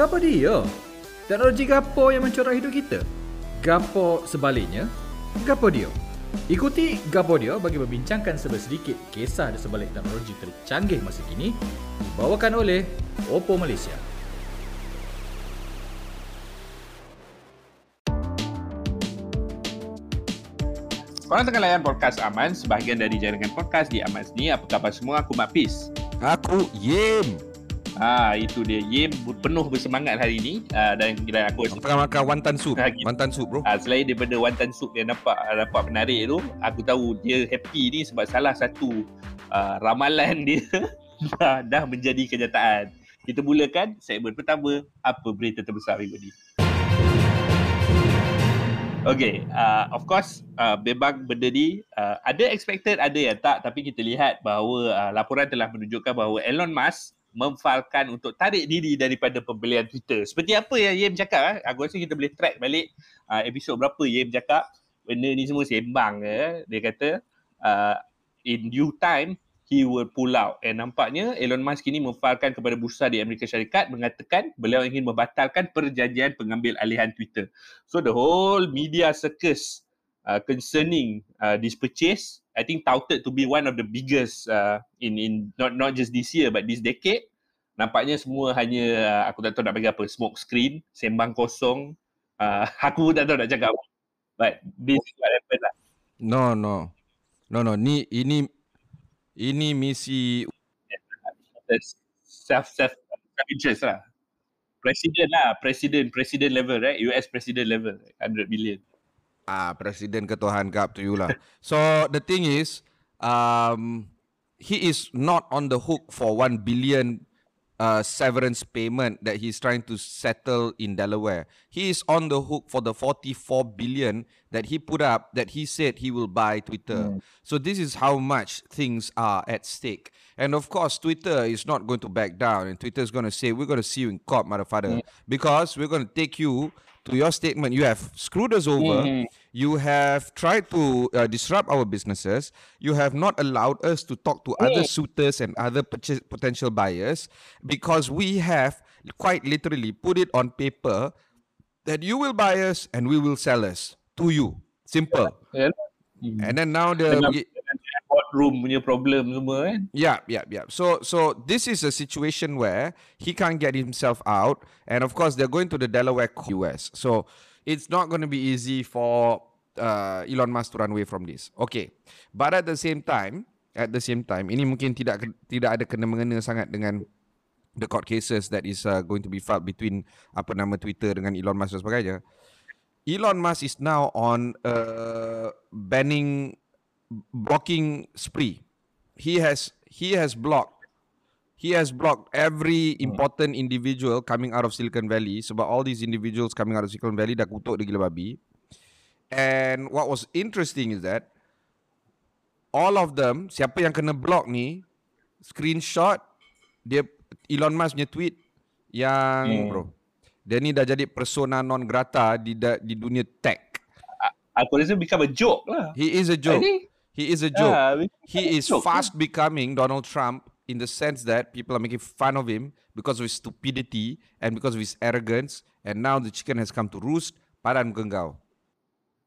Gapo dia? Teknologi gapo yang mencorak hidup kita? Gapo sebaliknya? Gapo dia? Ikuti Gapo dia bagi membincangkan sedikit kisah di sebalik teknologi tercanggih masa kini dibawakan oleh Oppo Malaysia. Korang tengah layan podcast Aman sebahagian dari jaringan podcast di Aman sini. Apa khabar semua? Aku Mak Pis. Aku Yim. Ah itu dia Yim penuh bersemangat hari ini uh, dan dan aku tengah makan wonton soup. Gitu. Wonton soup bro. uh, selain daripada wonton soup yang nampak nampak menarik tu, aku tahu dia happy ni sebab salah satu uh, ramalan dia dah, dah menjadi kenyataan. Kita mulakan segmen pertama, apa berita terbesar minggu ni? Okay, uh, of course, uh, memang benda ni uh, ada expected, ada yang tak. Tapi kita lihat bahawa uh, laporan telah menunjukkan bahawa Elon Musk memfalkan untuk tarik diri daripada pembelian Twitter. Seperti apa yang Yem cakap, eh? aku rasa kita boleh track balik uh, episod berapa Yem cakap. Benda ni semua sembang ke. Dia kata, uh, in due time, he will pull out. And nampaknya Elon Musk ini memfalkan kepada bursa di Amerika Syarikat mengatakan beliau ingin membatalkan perjanjian pengambil alihan Twitter. So the whole media circus uh, concerning uh, this purchase, I think touted to be one of the biggest uh, in in not not just this year but this decade. Nampaknya semua hanya uh, aku tak tahu nak bagi apa smoke screen, sembang kosong. Uh, aku tak tahu nak cakap apa. But this is what happened lah. No no. No no. Ni ini ini misi self self self interest lah. Presiden lah, presiden presiden level right, US president level 100 billion. Ah presiden ketuhan up to you lah. So the thing is um he is not on the hook for 1 billion uh, severance payment that he's trying to settle in Delaware. He is on the hook for the 44 billion that he put up that he said he will buy Twitter. So this is how much things are at stake. And of course, Twitter is not going to back down, and Twitter is going to say, "We're going to see you in court, motherfucker," because we're going to take you to your statement. You have screwed us over. You have tried to uh, disrupt our businesses. You have not allowed us to talk to other suitors and other purchase, potential buyers because we have quite literally put it on paper that you will buy us and we will sell us to you. Simple. Yeah. And then now the Boardroom punya problem semua kan. yeah, yeah, yeah. So, so this is a situation where he can't get himself out, and of course they're going to the Delaware co- US. So it's not going to be easy for uh, Elon Musk to run away from this. Okay, but at the same time, at the same time, ini mungkin tidak tidak ada kena mengena sangat dengan the court cases that is uh, going to be filed between apa nama Twitter dengan Elon Musk dan sebagainya. Elon Musk is now on uh, banning blocking spree. He has he has blocked he has blocked every important individual coming out of Silicon Valley sebab all these individuals coming out of Silicon Valley dah kutuk dia gila babi. And what was interesting is that all of them siapa yang kena block ni screenshot dia Elon Musk punya tweet yang Hmm. bro dia ni dah jadi persona non grata di da, di dunia tech. Aku rasa become a joke lah. He is a joke. Really? He is a joke. Ah, become he is joke, fast becoming Donald Trump in the sense that people are making fun of him because of his stupidity and because of his arrogance. And now the chicken has come to roost. Padan genggau.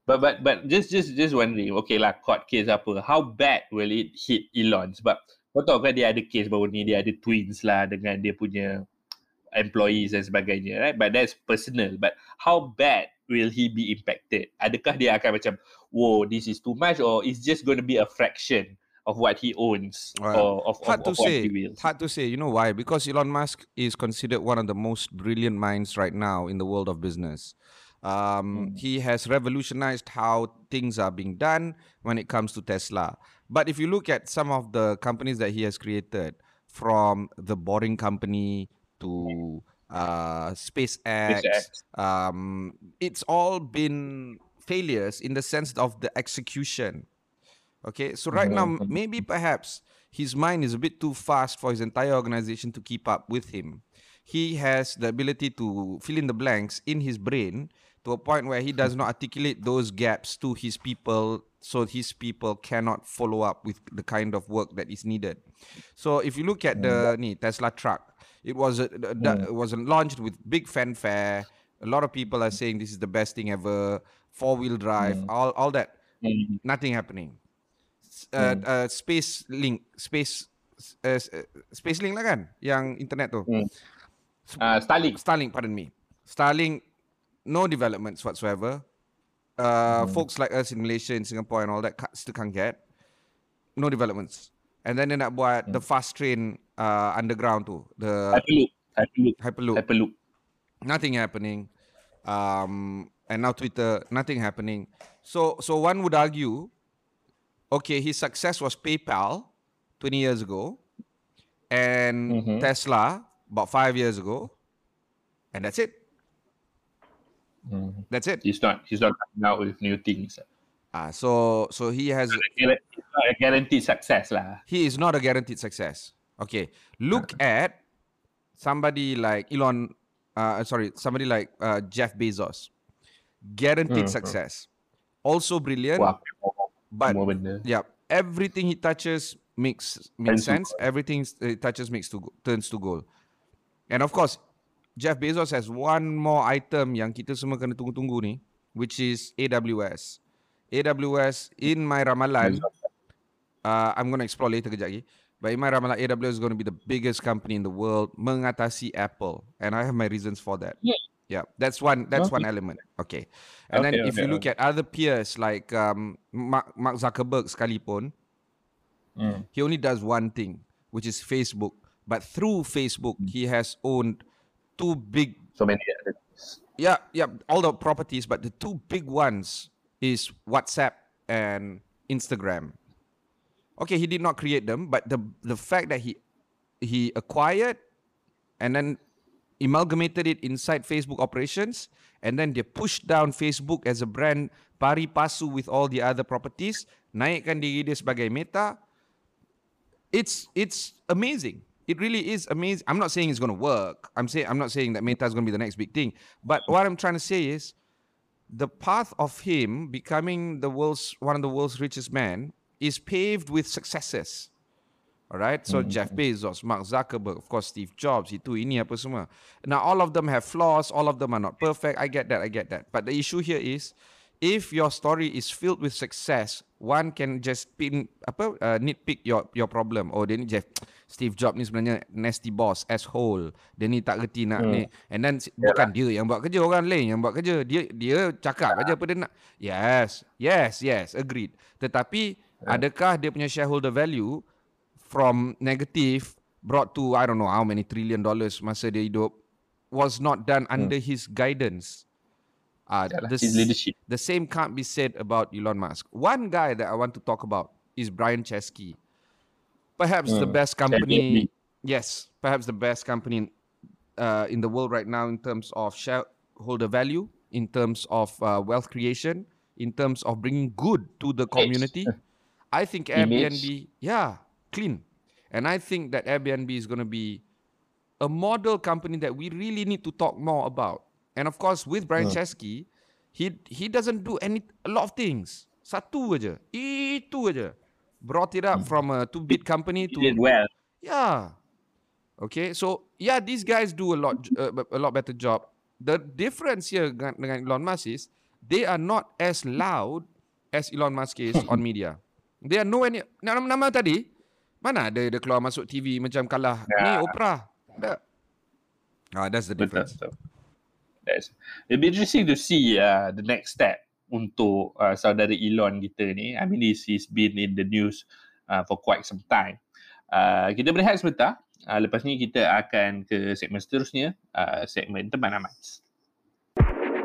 But but but just just just wondering, okay lah court case apa, how bad will it hit Elon? Sebab kau tahu kan dia ada case baru ni, dia ada twins lah dengan dia punya employees dan sebagainya, right? But that's personal. But how bad will he be impacted? Adakah dia akan macam, whoa, this is too much or it's just going to be a fraction of what he owns Well, or of, of, hard to of what say. Hard to say. You know why? Because Elon Musk is considered one of the most brilliant minds right now in the world of business. Um, He has revolutionized how things are being done when it comes to Tesla. But if you look at some of the companies that he has created, from the Boring Company to uh, SpaceX, SpaceX. um, it's all been failures in the sense of the execution. Okay, so right now, maybe perhaps his mind is a bit too fast for his entire organization to keep up with him. He has the ability to fill in the blanks in his brain to a point where he does not articulate those gaps to his people so his people cannot follow up with the kind of work that is needed. So if you look at the ni, Tesla truck, It was a, was launched with big fanfare. A lot of people are saying this is the best thing ever. Four wheel drive, Hmm. all all that. Hmm. Nothing happening. Uh, uh, space link, space uh, uh, space link lah kan, yang internet tu. Hmm. Uh, Starlink. Starlink, pardon me. Starlink, no developments whatsoever. Uh, Folks like us in Malaysia, in Singapore and all that still can't get. No developments. And then dia nak buat the fast train uh, underground tu. The Hyperloop. Hyperloop. Hyperloop. Hyperloop. Nothing happening. Um, and now Twitter, nothing happening. So, so one would argue, okay, his success was PayPal 20 years ago and Mhm. Tesla about five years ago. And that's it. Hmm. That's it. He's not. He's not coming out with new things. Ah, so so he has not a guaranteed success lah. he is not a guaranteed success. Okay, look at somebody like Elon. Uh, sorry, somebody like uh, Jeff Bezos. Guaranteed Mhm. success. Also brilliant, Wah, but yeah, everything he touches makes makes Turns sense. Everything he touches makes to go- turns to gold. And of course, Jeff Bezos has one more item yang kita semua kena tunggu-tunggu ni, which is AWS. AWS in my ramalan, uh, I'm going to explore later kejap lagi. But in my ramalan, AWS is going to be the biggest company in the world mengatasi Apple. And I have my reasons for that. Yeah. Yeah, that's one that's one element. Okay. And then Okay, if you okay, look at other peers like um, Mark, Mark Zuckerberg sekalipun, Hmm. he only does one thing, which is Facebook. But through Facebook, he has owned two big So many. yeah, yeah, all the properties, but the two big ones is WhatsApp and Instagram. Okay, he did not create them, but the the fact that he he acquired and then amalgamated it inside Facebook operations, and then they pushed down Facebook as a brand pari pasu with all the other properties, naikkan diri dia sebagai Meta. It's it's amazing. It really is amazing. I'm not saying it's going to work. I'm saying I'm not saying that Meta is going to be the next big thing. But what I'm trying to say is the path of him becoming the world's one of the world's richest man is paved with successes. All right. So Jeff Bezos, Mark Zuckerberg, of course Steve Jobs, itu ini apa semua. Now all of them have flaws, all of them are not perfect. I get that, I get that. But the issue here is if your story is filled with success, one can just pin apa uh, nitpick your your problem. Oh, dia ni Jeff Steve Jobs ni sebenarnya nasty boss, asshole. Dia ni tak reti nak ni. And then si- bukan dia yang buat kerja, orang lain yang buat kerja. Dia dia cakap aja apa dia nak. Yes, yes, yes, agreed. Tetapi adakah dia punya shareholder value from negative brought to I don't know how many trillion dollars masa dia hidup was not done under his guidance. Uh, the, his leadership. the same can't be said about Elon Musk. One guy that I want to talk about is Brian Chesky. Perhaps the Hmm. best company. Yes, perhaps the best company in, uh, in the world right now in terms of shareholder value, in terms of uh, wealth creation, in terms of bringing good to the community. I think Image. Airbnb, yeah, clean. And I think that Airbnb is going to be a model company that we really need to talk more about. And of course, with Brian Chesky, he he doesn't do any a lot of things. Satu aja, itu aja. Brought it up from a two-bit company He to did well. yeah. Okay, so yeah, these guys do a lot uh, a lot better job. The difference here dengan Elon Musk is they are not as loud as Elon Musk is on media. They are nowhere near. Nama, nama tadi mana ada dia keluar masuk TV macam kalah Ya. ni Oprah. Ada. Ah, that's the Betul. difference. betul. That's, it'll be interesting to see uh, the next step untuk uh, saudara Elon kita ni. I mean, he's, he's been in the news uh, for quite some time. Uh, kita berehat sebentar. Uh, lepas ni kita akan ke segmen seterusnya, uh, segmen Teman Amans.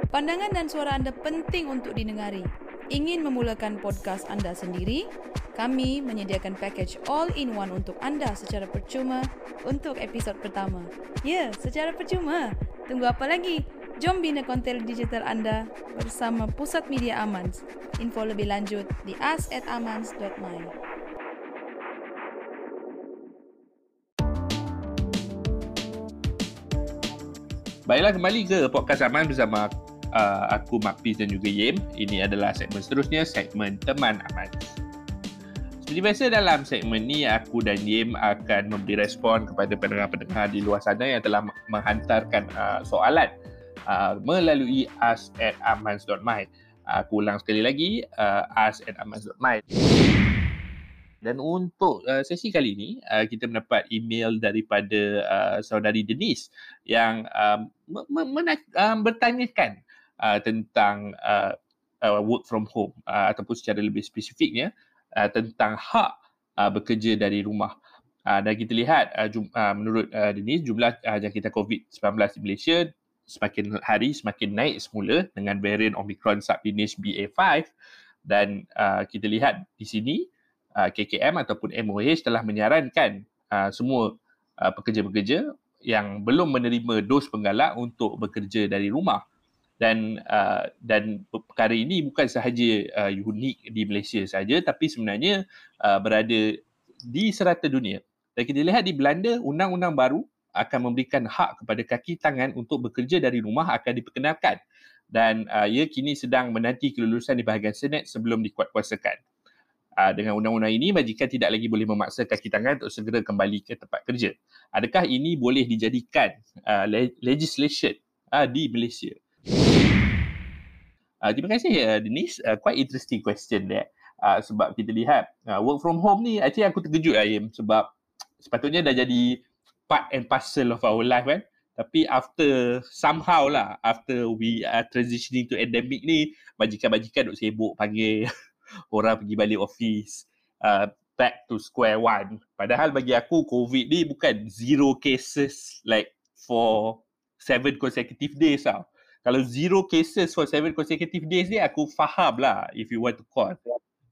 Pandangan dan suara anda penting untuk didengari. Ingin memulakan podcast anda sendiri? Kami menyediakan package all-in-one untuk anda secara percuma untuk episod pertama. Ya, secara percuma. Tunggu apa lagi? Jom bina konten digital anda bersama Pusat Media Amans. Info lebih lanjut di us@amans.my. Baiklah kembali ke podcast Aman bersama uh, aku Mak Piz dan juga Yem. Ini adalah segmen seterusnya, segmen Teman Aman. Seperti biasa dalam segmen ni aku dan Yim akan memberi respon kepada pendengar-pendengar di luar sana yang telah menghantarkan uh, soalan uh, melalui us at amans.my. Aku ulang sekali lagi uh, us at amans.my. Dan untuk uh, sesi kali ini uh, kita mendapat email daripada uh, saudari Denise yang um, um, bertanyakan uh, tentang uh, uh, work from home uh, ataupun secara lebih spesifiknya uh, tentang hak uh, bekerja dari rumah. Uh, dan kita lihat uh, jum, uh, menurut uh, Denise jumlah uh, jangkitan COVID-19 di Malaysia semakin hari semakin naik semula dengan varian Omicron subjenis BA5 dan uh, kita lihat di sini uh, KKM ataupun MOH telah menyarankan uh, semua uh, pekerja-pekerja yang belum menerima dos penggalak untuk bekerja dari rumah dan uh, dan perkara ini bukan sahaja uh, unik di Malaysia saja tapi sebenarnya uh, berada di serata dunia. Dan kita lihat di Belanda undang-undang baru akan memberikan hak kepada kaki tangan untuk bekerja dari rumah akan diperkenalkan dan uh, ia kini sedang menanti kelulusan di bahagian Senat sebelum dikuatkuasakan. Uh, dengan undang-undang ini, majikan tidak lagi boleh memaksa kaki tangan untuk segera kembali ke tempat kerja. Adakah ini boleh dijadikan uh, legislation uh, di Malaysia? Uh, terima kasih uh, Denise. Uh, quite interesting question there. Uh, sebab kita lihat uh, work from home ni actually aku terkejut lah Im sebab sepatutnya dah jadi part and parcel of our life kan. Tapi after somehow lah after we are transitioning to endemic ni majikan-majikan duk sibuk panggil orang pergi balik office uh, back to square one. Padahal bagi aku COVID ni bukan zero cases like for seven consecutive days tau kalau zero cases for seven consecutive days ni aku faham lah if you want to call.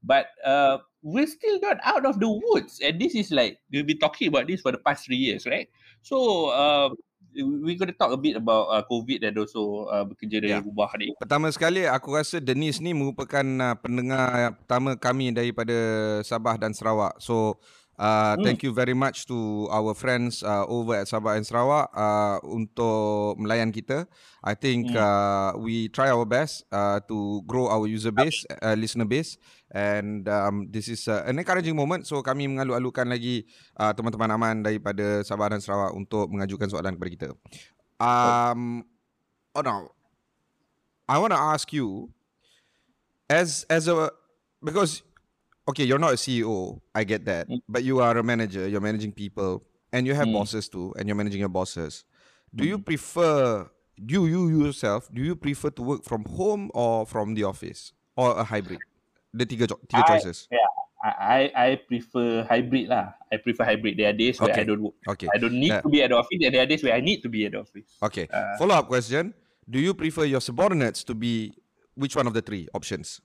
But uh, we're still not out of the woods and this is like we've been talking about this for the past three years, right? So uh, we're going to talk a bit about uh, COVID dan also uh, bekerja dari yeah. rumah ni. Pertama sekali aku rasa Denise ni merupakan uh, pendengar pertama kami daripada Sabah dan Sarawak. So Uh, mm. Thank you very much to our friends uh, over at Sabah and Sarawak uh, untuk melayan kita. I think mm. uh, we try our best uh, to grow our user base, uh, listener base, and um, this is uh, an encouraging moment. So kami mengalu-alukan lagi uh, teman-teman aman daripada Sabah dan Sarawak untuk mengajukan soalan kepada kita. Um, oh no, I want to ask you as as a because okay, you're not a CEO. I get that. Mm. But you are a manager. You're managing people, and you have mm. bosses too, and you're managing your bosses. Do mm. you prefer you you yourself? Do you prefer to work from home or from the office or a hybrid? The tiga tiga I, choices. Yeah. I I prefer hybrid lah. I prefer hybrid. There are days where. I don't work. Okay. I don't need to be at the office. There are days where I need to be at the office. Okay. Uh, Follow up question: Do you prefer your subordinates to be which one of the three options?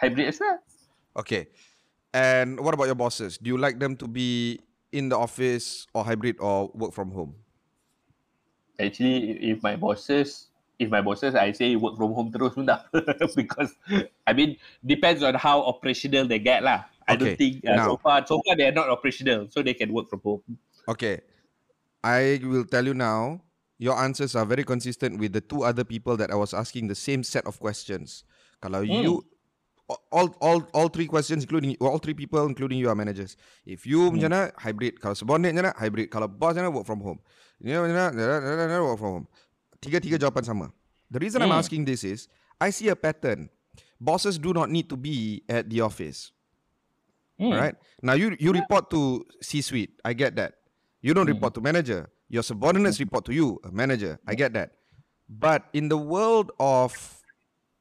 Hybrid as well. Okay. And what about your bosses? Do you like them to be in the office or hybrid or work from home? Actually, if my bosses, if my bosses, I say work from home terus pun because I mean depends on how operational they get lah. I don't think uh, now, so far so far they are not operational, so they can work from home. Okay, I will tell you now. Your answers are very consistent with the two other people that I was asking the same set of questions. Kalau mm. you all all all three questions including all three people including you are managers. If you hmm. macam mana hybrid kalau subordinate macam mana hybrid kalau boss macam mana work from home. You know macam mana work from home. Tiga tiga jawapan sama. The reason hmm. i'm asking this is i see a pattern. Bosses do not need to be at the office. Hmm. right now you you report to c suite i get that. You don't hmm. report to manager. Your subordinates hmm. report to you a manager. I get that. But in the world of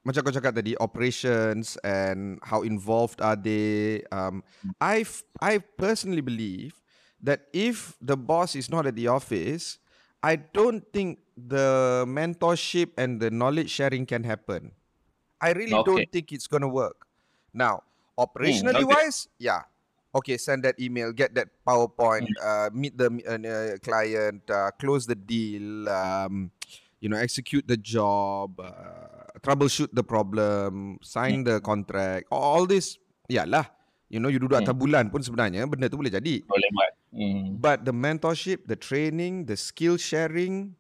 macam kau cakap tadi operations and how involved are they um i i personally believe that if the boss is not at the office i don't think the mentorship and the knowledge sharing can happen i really okay. don't think it's going to work now operationally mm, okay. wise yeah okay send that email get that powerpoint mm. uh, meet the uh, client uh, close the deal um you know execute the job uh, troubleshoot the problem sign the contract all this yalah you know you duduk hmm. atas bulan pun sebenarnya benda tu boleh jadi boleh buat hmm. but the mentorship the training the skill sharing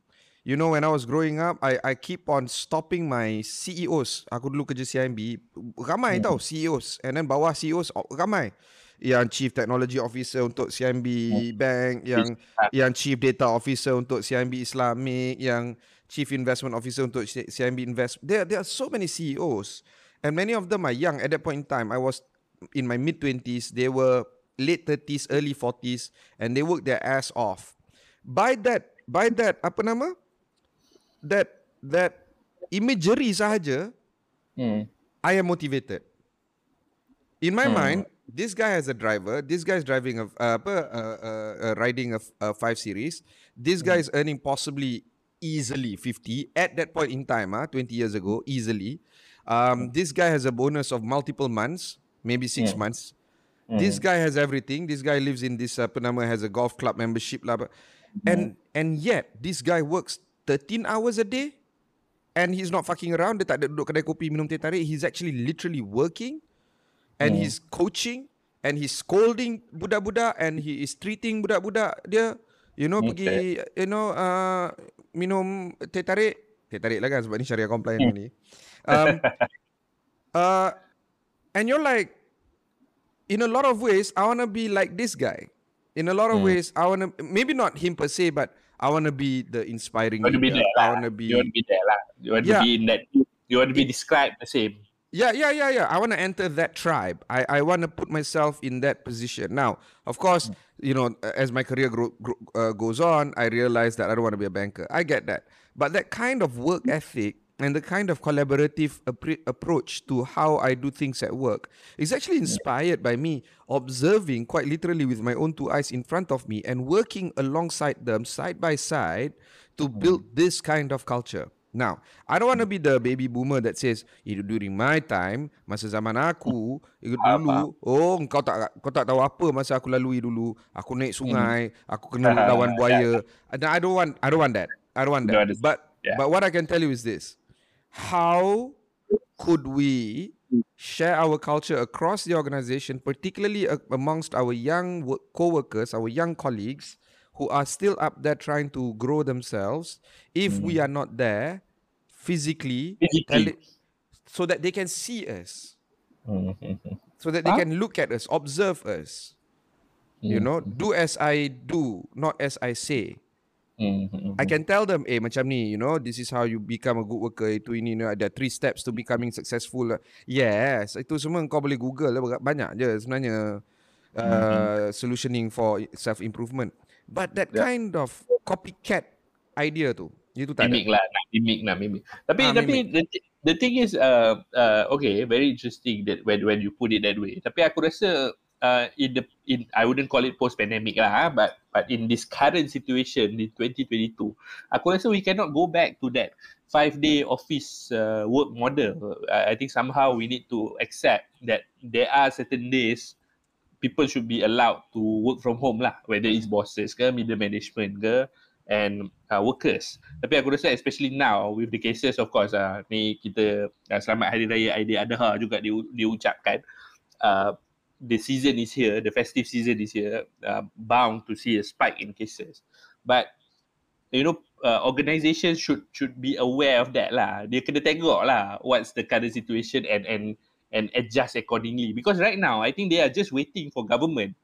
You know when I was growing up, I I keep on stopping my CEOs. Aku dulu kerja CIMB, ramai Hmm. tau CEOs. And then bawah CEOs oh, ramai. Yang Chief Technology Officer untuk CIMB Hmm. Bank, yang yang Chief Data Officer untuk CIMB Islamic, yang Chief Investment Officer untuk CIMB Invest. There there are so many CEOs. And many of them are young at that point in time. I was in my mid 20s, they were late 30s, early 40s and they worked their ass off. By that by that apa nama? That that imagery sahaja Hmm. I am motivated. In my Hmm. mind, this guy has a driver. This guy is driving a uh, uh, uh, uh, riding a, a five series. This guy is earning possibly easily 50 at that point in time, ah, 20 years ago, easily. Um, this guy has a bonus of multiple months, maybe six months. This guy has everything. This guy lives in this apa nama has a golf club membership lah. And and yet this guy works 13 hours a day and he's not fucking around. Dia tak ada duduk kedai kopi minum teh tarik. He's actually literally working and he's coaching and he's scolding budak-budak and he is treating budak-budak dia you know pergi you know uh, minum teh tarik teh tarik lah kan sebab ni syariah compliant ni um, uh, and you're like in a lot of ways I want to be like this guy in a lot of ways I want to maybe not him per se but I want to be the inspiring You want to be there I lah. want to be You want to be there lah. You want Yeah. to be in that. You want to be described the same. Yeah, yeah, yeah, yeah. I want to enter that tribe. I, I want to put myself in that position. Now, of course, you know, as my career grow, grow, uh, goes on, I realize that I don't want to be a banker. I get that. But that kind of work ethic and the kind of collaborative appre- approach to how I do things at work is actually inspired by me observing quite literally with my own two eyes in front of me and working alongside them side by side to build this kind of culture. Now, I don't want to be the baby boomer that says, "Eh, during my time, masa zaman aku, ikut dulu, oh kau tak kau tak tahu apa masa aku lalui dulu. Aku naik sungai, aku kena lawan buaya. And I don't want I don't want that. I don't want that. understand. But Yeah. but what I can tell you is this. How could we share our culture across the organization, particularly amongst our young co-workers, our young colleagues who are still up there trying to grow themselves, if we are not there physically, Physically. so that they can see us, so that they Huh? can look at us, observe us, you know, do as I do, not as I say. Hmm. I can tell them, eh macam ni, you know, this is how you become a good worker. Itu ini, you know, ada three steps to becoming successful. Yes, itu semua kau boleh Google lah. Banyak je sebenarnya uh, solutioning for self improvement. But that Yeah. kind of copycat idea tu, itu tak mimik ada. lah nak mimik nak mimik tapi Ah, tapi the, thi- the thing is uh, uh, okay very interesting that when when you put it that way. Tapi aku rasa uh, in the in I wouldn't call it post pandemic lah ah, but but in this current situation in 2022 aku rasa we cannot go back to that five day office uh, work model. Uh, I think somehow we need to accept that there are certain days people should be allowed to work from home lah whether it's bosses ke middle management ke and uh, workers. Tapi aku rasa especially now with the cases of course uh, ni kita uh, selamat hari raya Aidiladha juga diu- diucapkan uh, the season is here the festive season is here uh, bound to see a spike in cases. But you know uh, organizations should should be aware of that lah. Dia kena tengok lah what's the current situation and and and adjust accordingly. Because right now i think they are just waiting for government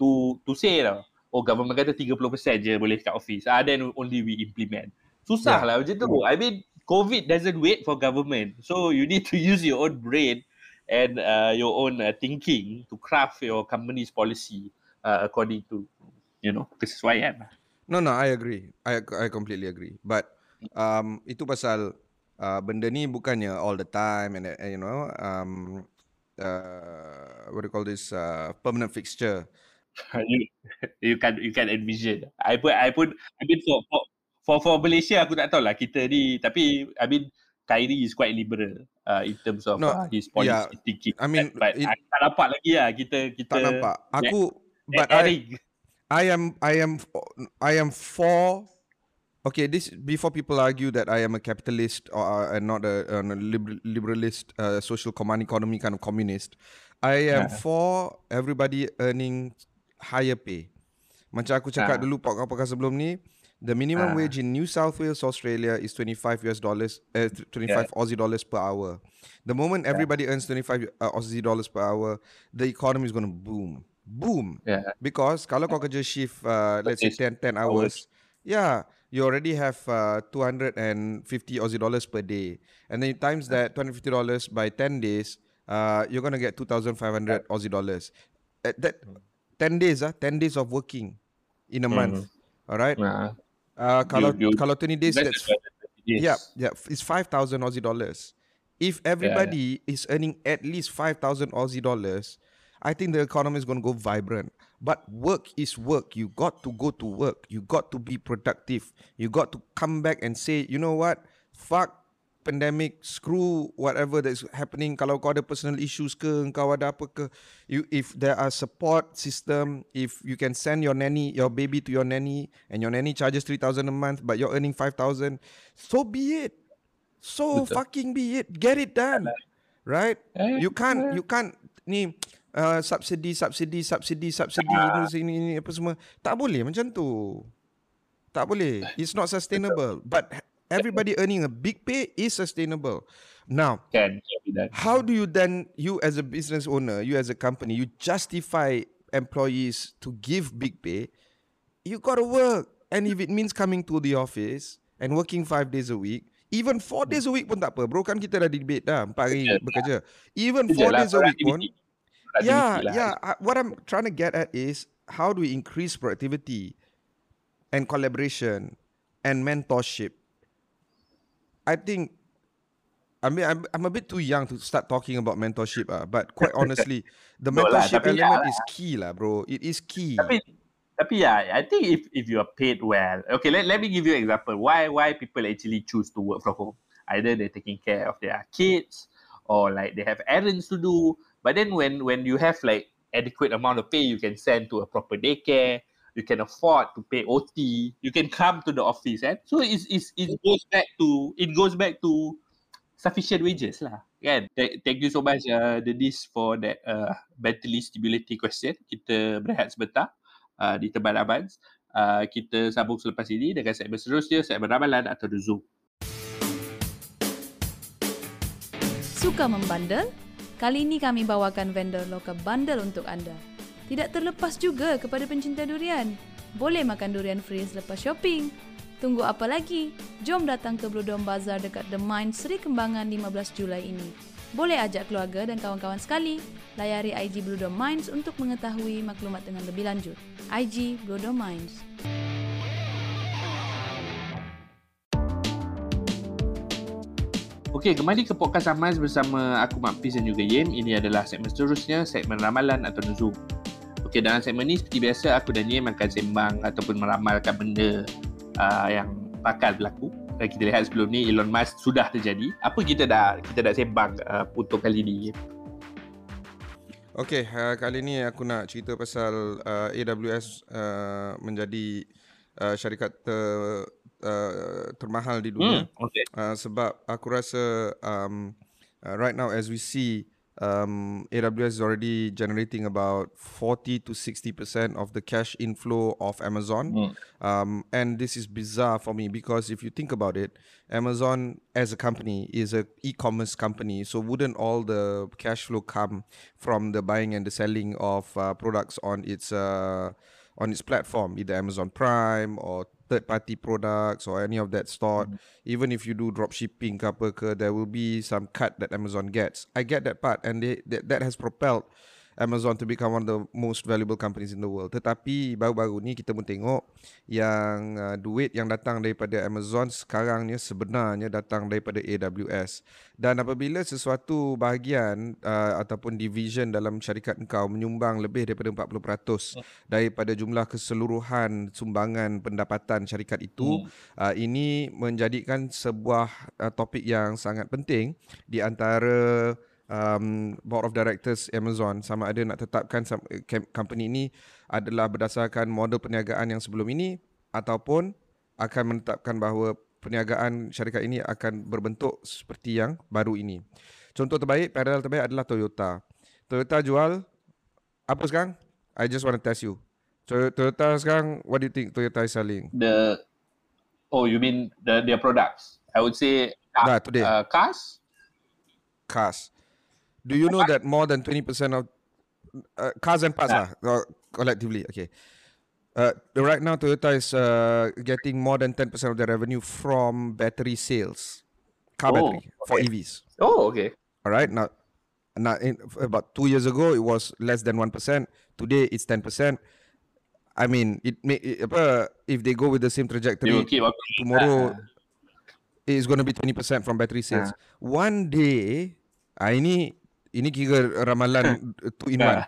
to to say lah oh government kata 30% je boleh kat office ah then only we implement susah Yeah. lah macam tu i mean covid doesn't wait for government so you need to use your own brain and uh, your own uh, thinking to craft your company's policy uh, according to you know kesesuaian lah No, no, I agree. I I completely agree. But um, itu pasal uh, benda ni bukannya all the time and, uh, you know um, uh, what do you call this uh, permanent fixture. you you can you can envision. I pun I pun I mean for for for, for Malaysia aku tak tahu lah kita ni tapi I mean Kyrie is quite liberal uh, in terms of No, uh, his policy yeah. thinking. I mean, but it- I tak nampak lagi lah kita kita Tak nampak. Aku but but I I am I am I am for okay this before people argue that I am a capitalist or uh, and not a, a liber- liberalist uh, social command economy kind of communist I am Yeah. for everybody earning higher pay macam aku cakap Ah. dulu podcast-podcast sebelum ni The minimum Ah. wage in New South Wales, Australia is 25 US dollars, uh, 25 Aussie dollars per hour. The moment everybody earns 25 uh, Aussie dollars per hour, the economy is going to boom. Boom. Yeah. Because kalau kau kerja shift, uh, let's say Berapa 10, 10 hours, yeah, you already have uh, 250 Aussie dollars per day. And then you times that 250 dollars by 10 days, uh, you're going to get 2,500 Aussie dollars. At that 10 days, ah, 10 days of working in a month. All right. Ah. Uh, kalau you- kalau 20 days, That's that's yes. yeah, yeah, it's 5,000 Aussie dollars. If everybody is earning at least 5,000 Aussie dollars, I think the economy is going to go vibrant. But work is work. You got to go to work. You got to be productive. You got to come back and say, you know what? Fuck pandemic, screw whatever that's happening. Kalau kau ada personal issues ke, kau ada apa ke, you, if there are support system, if you can send your nanny, your baby to your nanny, and your nanny charges 3,000 a month, but you're earning 5,000, so be it. So Betul. fucking be it. Get it done. Right? Eh, You can't, you can't, ni, uh, subsidi, subsidi, subsidi, subsidi, Ah. ini, ini, ini, apa semua. Tak boleh macam tu. Tak boleh. It's not sustainable. But everybody earning a big pay is sustainable. Now, Can, how do you then, you as a business owner, you as a company, you justify employees to give big pay? You got to work. And if it means coming to the office and working five days a week, even four days a week pun tak apa. Bro, kan kita dah debate dah. Empat hari Betul. bekerja. Even four lah, days a week pun. Yeah, lah. yeah. I, what I'm trying to get at is how do we increase productivity and collaboration and mentorship? I think. I mean, I'm, I'm a bit too young to start talking about mentorship, ah. but quite honestly, the No lah, mentorship tapi element ya is key, lah, bro. It is key. Tapi tapi yeah, I think if if you are paid well, okay, let, let me give you an example. Why why people actually choose to work from home? Either they're taking care of their kids or like they have errands to do. But then when when you have like adequate amount of pay, you can send to a proper daycare. You can afford to pay OT. You can come to the office, and so it's, it's it goes back to it goes back to sufficient wages lah. Kan? Thank, thank you so much uh, Denise for that uh, mentally stimulating question. Kita berehat sebentar uh, di Tebal Abans. Uh, kita sambung selepas ini dengan segmen seterusnya, segmen ramalan atau The Zoom. Suka membandel? Kali ini kami bawakan vendor lokal bandel untuk anda. Tidak terlepas juga kepada pencinta durian. Boleh makan durian free selepas shopping. Tunggu apa lagi? Jom datang ke Blue Dome Bazaar dekat The Mind Seri Kembangan 15 Julai ini. Boleh ajak keluarga dan kawan-kawan sekali. Layari IG Blue Dome Minds untuk mengetahui maklumat dengan lebih lanjut. IG Blue Dome Minds. Okey, kembali ke podcast Amaz bersama aku Mak Fiz dan juga Yem. Ini adalah segmen seterusnya, segmen ramalan atau Zoom. Okey, dalam segmen ni seperti biasa aku dan Yem akan sembang ataupun meramalkan benda uh, yang bakal berlaku. Dan kita lihat sebelum ni Elon Musk sudah terjadi. Apa kita dah kita dah sembang uh, untuk kali ni? Okay, uh, kali ni aku nak cerita pasal uh, AWS uh, menjadi uh, syarikat ter, uh, termahal di dunia. Hmm, okey. Uh, sebab aku rasa um, uh, right now as we see um, AWS is already generating about 40 to 60% of the cash inflow of Amazon. Hmm. Um, and this is bizarre for me because if you think about it, Amazon as a company is an e commerce company. So wouldn't all the cash flow come from the buying and the selling of uh, products on its uh, on its platform, either Amazon Prime or third-party products or any of that sort. Even if you do drop shipping ke apa ke, there will be some cut that Amazon gets. I get that part, and they, that, that has propelled Amazon to become one of the most valuable companies in the world. Tetapi baru-baru ni kita pun tengok yang uh, duit yang datang daripada Amazon sekarang ni sebenarnya datang daripada AWS. Dan apabila sesuatu bahagian uh, ataupun division dalam syarikat engkau menyumbang lebih daripada 40% daripada jumlah keseluruhan sumbangan pendapatan syarikat itu, uh, ini menjadikan sebuah uh, topik yang sangat penting di antara um, board of directors Amazon sama ada nak tetapkan eh, company ini adalah berdasarkan model perniagaan yang sebelum ini ataupun akan menetapkan bahawa perniagaan syarikat ini akan berbentuk seperti yang baru ini. Contoh terbaik, parallel terbaik adalah Toyota. Toyota jual apa sekarang? I just want to test you. Toy- Toyota sekarang, what do you think Toyota is selling? The Oh, you mean the their products? I would say Nah, today. uh, cars. cars. Do you know that more than 20% of uh, cars and parts Yeah. uh, collectively? Okay. Uh, right now, Toyota is uh, getting more than 10% of their revenue from battery sales, car Oh, battery for okay. EVs. Oh, okay. All right. Now, now in, about two years ago, it was less than 1%. Today, it's 10%. I mean, it may, it, apa, if they go with the same trajectory, tomorrow it's going to be 20% from battery sales. One day, ah, ini ini kira ramalan two in one.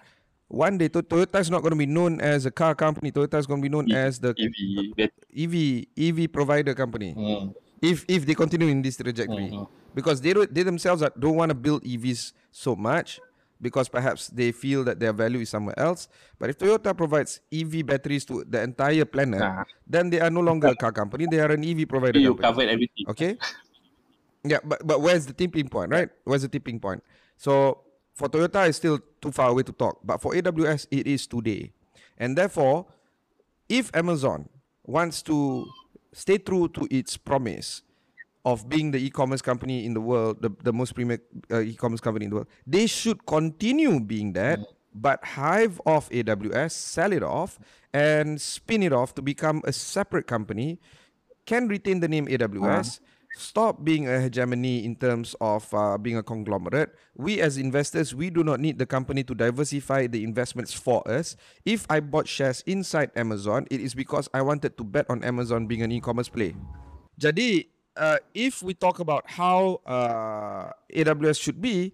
One day, to- Toyota is not going to be known as a car company. Toyota is going to be known E- as the EV. EV EV provider company. Mm, If if they continue in this trajectory, Mhm. because they they themselves are, don't want to build EVs so much because perhaps they feel that their value is somewhere else. But if Toyota provides EV batteries to the entire planet, Ah. then they are no longer a car company. They are an EV provider You company. covered everything. Okay. Yeah, but but where's the tipping point, right? Where's the tipping point? So for Toyota, it's still too far away to talk. But for AWS, it is today, and therefore, if Amazon wants to stay true to its promise of being the e-commerce company in the world, the, the most premier uh, e-commerce company in the world, they should continue being that, but hive off AWS, sell it off, and spin it off to become a separate company, can retain the name AWS, stop being a hegemony in terms of uh, being a conglomerate. We as investors, we do not need the company to diversify the investments for us. If I bought shares inside Amazon, it is because I wanted to bet on Amazon being an e-commerce play. Jadi, uh, if we talk about how uh, AWS should be,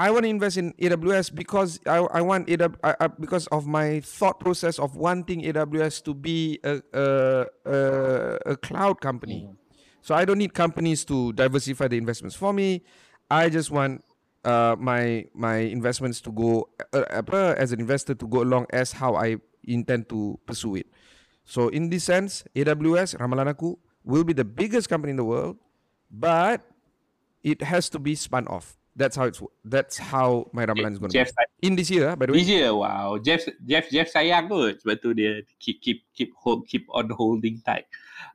I want to invest in AWS because I, I want AW, I, I, because of my thought process of wanting AWS to be a a, a, a cloud company. So I don't need companies to diversify the investments for me. I just want uh, my my investments to go uh, as an investor to go along as how I intend to pursue it. So in this sense, AWS ramalan aku will be the biggest company in the world, but it has to be spun off. That's how it's. That's how my ramalan is going to Jeff, be. In this year, by the way. this year, wow. Jeff, Jeff, Jeff sayang kot. Sebab tu dia keep, keep, keep, hold, keep on holding tight.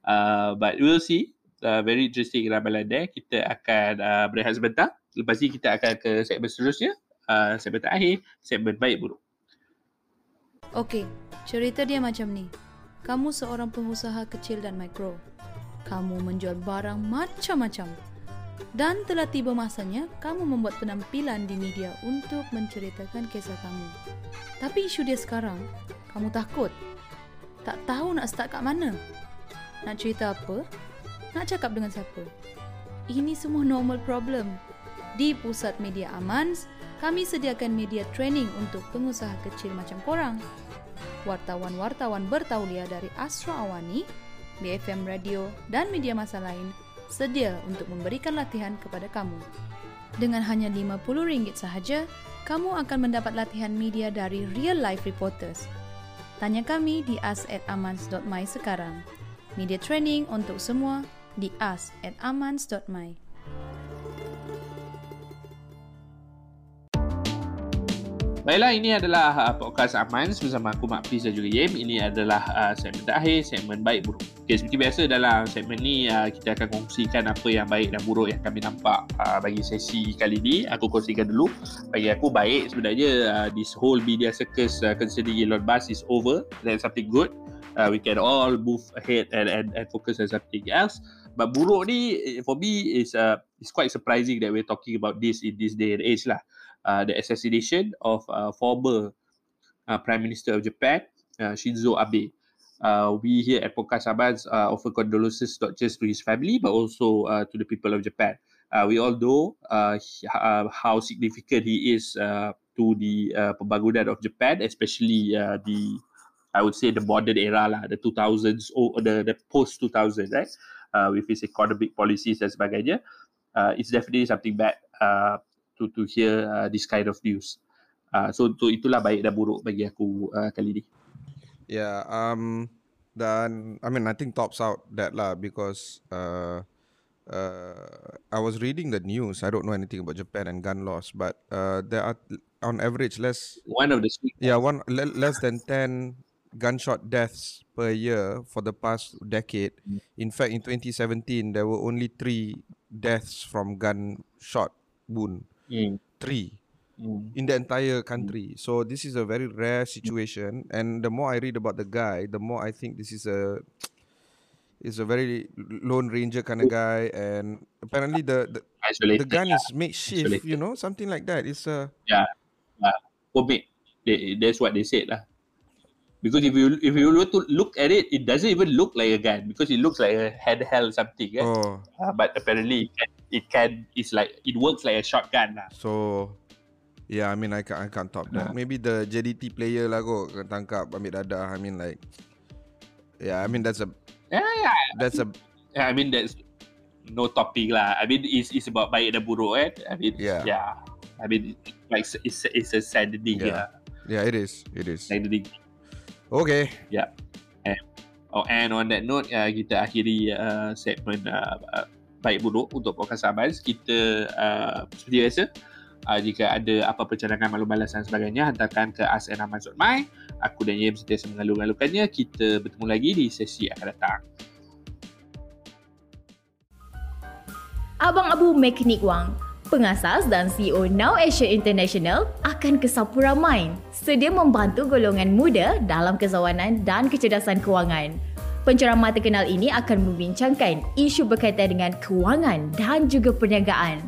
Uh, but we'll see. Uh, very interesting ramalan dia. Kita akan uh, berehat sebentar. Lepas ni kita akan ke segmen seterusnya. Uh, segmen terakhir, segmen baik buruk. Okey, cerita dia macam ni. Kamu seorang pengusaha kecil dan mikro. Kamu menjual barang macam-macam. Dan telah tiba masanya kamu membuat penampilan di media untuk menceritakan kisah kamu. Tapi isu dia sekarang, kamu takut. Tak tahu nak start kat mana. Nak cerita apa? Nak cakap dengan siapa? Ini semua normal problem. Di Pusat Media Amans, kami sediakan media training untuk pengusaha kecil macam korang. Wartawan-wartawan bertauliah dari Astra Awani, BFM Radio dan media masa lain sedia untuk memberikan latihan kepada kamu. Dengan hanya RM50 sahaja, kamu akan mendapat latihan media dari real life reporters. Tanya kami di us@amans.my sekarang. Media training untuk semua di us@amans.my. Baiklah, ini adalah uh, podcast Amans bersama aku Mak dan juga Yem. Ini adalah uh, segmen terakhir, segmen baik buruk. Okay, seperti biasa dalam segmen ni uh, kita akan kongsikan apa yang baik dan buruk yang kami nampak uh, bagi sesi kali ni. Aku kongsikan dulu. Bagi aku baik sebenarnya uh, this whole media circus uh, concerning Elon Musk is over. That's something good. Uh, we can all move ahead and, and, and focus on something else. But buruk ni eh, for me is uh, it's quite surprising that we're talking about this in this day and age lah. Uh, the assassination of uh, former uh, Prime Minister of Japan, uh, Shinzo Abe. Uh, we here at Podcast Abans uh, offer condolences not just to his family but also uh, to the people of Japan. Uh, we all know uh, uh, how significant he is uh, to the uh, pembangunan of Japan, especially uh, the I would say the modern era lah, the 2000s or the the post 2000, right? Uh, with his economic policies dan sebagainya. Uh, it's definitely something bad uh, to to hear uh, this kind of news. Uh, so so itulah baik dan buruk bagi aku uh, kali ni. Yeah, um, dan I mean nothing tops out that lah because uh, uh, I was reading the news. I don't know anything about Japan and gun laws, but uh, there are on average less One of the yeah one le- less than ten gunshot deaths per year for the past decade. In fact, in 2017, there were only three deaths from gunshot wound. Hmm. Three Hmm. in the entire country. So this is a very rare situation. And the more I read about the guy, the more I think this is a is a very lone ranger kind of guy. And apparently the the, Isolated. the gun lah. is makeshift, Isolated. you know, something like that. It's a Yeah. Uh, homemade. They, that's what they said lah. Because if you if you were to look at it, it doesn't even look like a gun because it looks like a handheld something. Kan? oh. Uh, but apparently it can, it can it's like it works like a shotgun lah. So yeah, I mean I can't I can't top that. Maybe the JDT player lah kot kena tangkap ambil dadah. I mean like yeah, I mean that's a Yeah, yeah. that's a Yeah, I mean that's no topic lah. I mean it's it's about baik dan buruk kan. I mean Yeah. yeah. I mean like it's it's a saddening Yeah. yeah. yeah, it is. It is. Saddening. Okay. Oh, and on that note, uh, kita akhiri uh, segmen uh, uh, baik buruk untuk podcast Abaz. Kita uh, seperti biasa, uh, jika ada apa pencadangan maklum balas dan sebagainya, hantarkan ke asn.ahmad.my. Aku dan Yem sentiasa mengalu-alukannya. Kita bertemu lagi di sesi akan datang. Abang Abu Mekanik Wang, pengasas dan CEO Now Asia International akan ke Sapura Mine, sedia membantu golongan muda dalam kezawanan dan kecerdasan kewangan. Penceramah terkenal ini akan membincangkan isu berkaitan dengan kewangan dan juga perniagaan.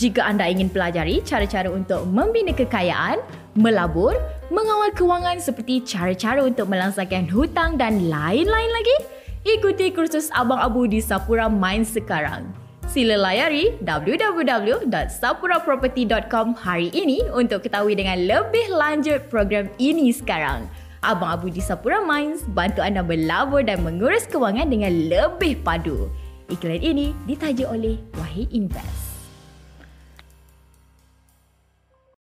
Jika anda ingin pelajari cara-cara untuk membina kekayaan, melabur, mengawal kewangan seperti cara-cara untuk melangsangkan hutang dan lain-lain lagi, ikuti kursus Abang Abu di Sapura Mine sekarang. Sila layari www.sapuraproperty.com hari ini untuk ketahui dengan lebih lanjut program ini sekarang. Abang Abu di Sapura Mines bantu anda melabur dan mengurus kewangan dengan lebih padu. Iklan ini ditaja oleh Wahid Invest.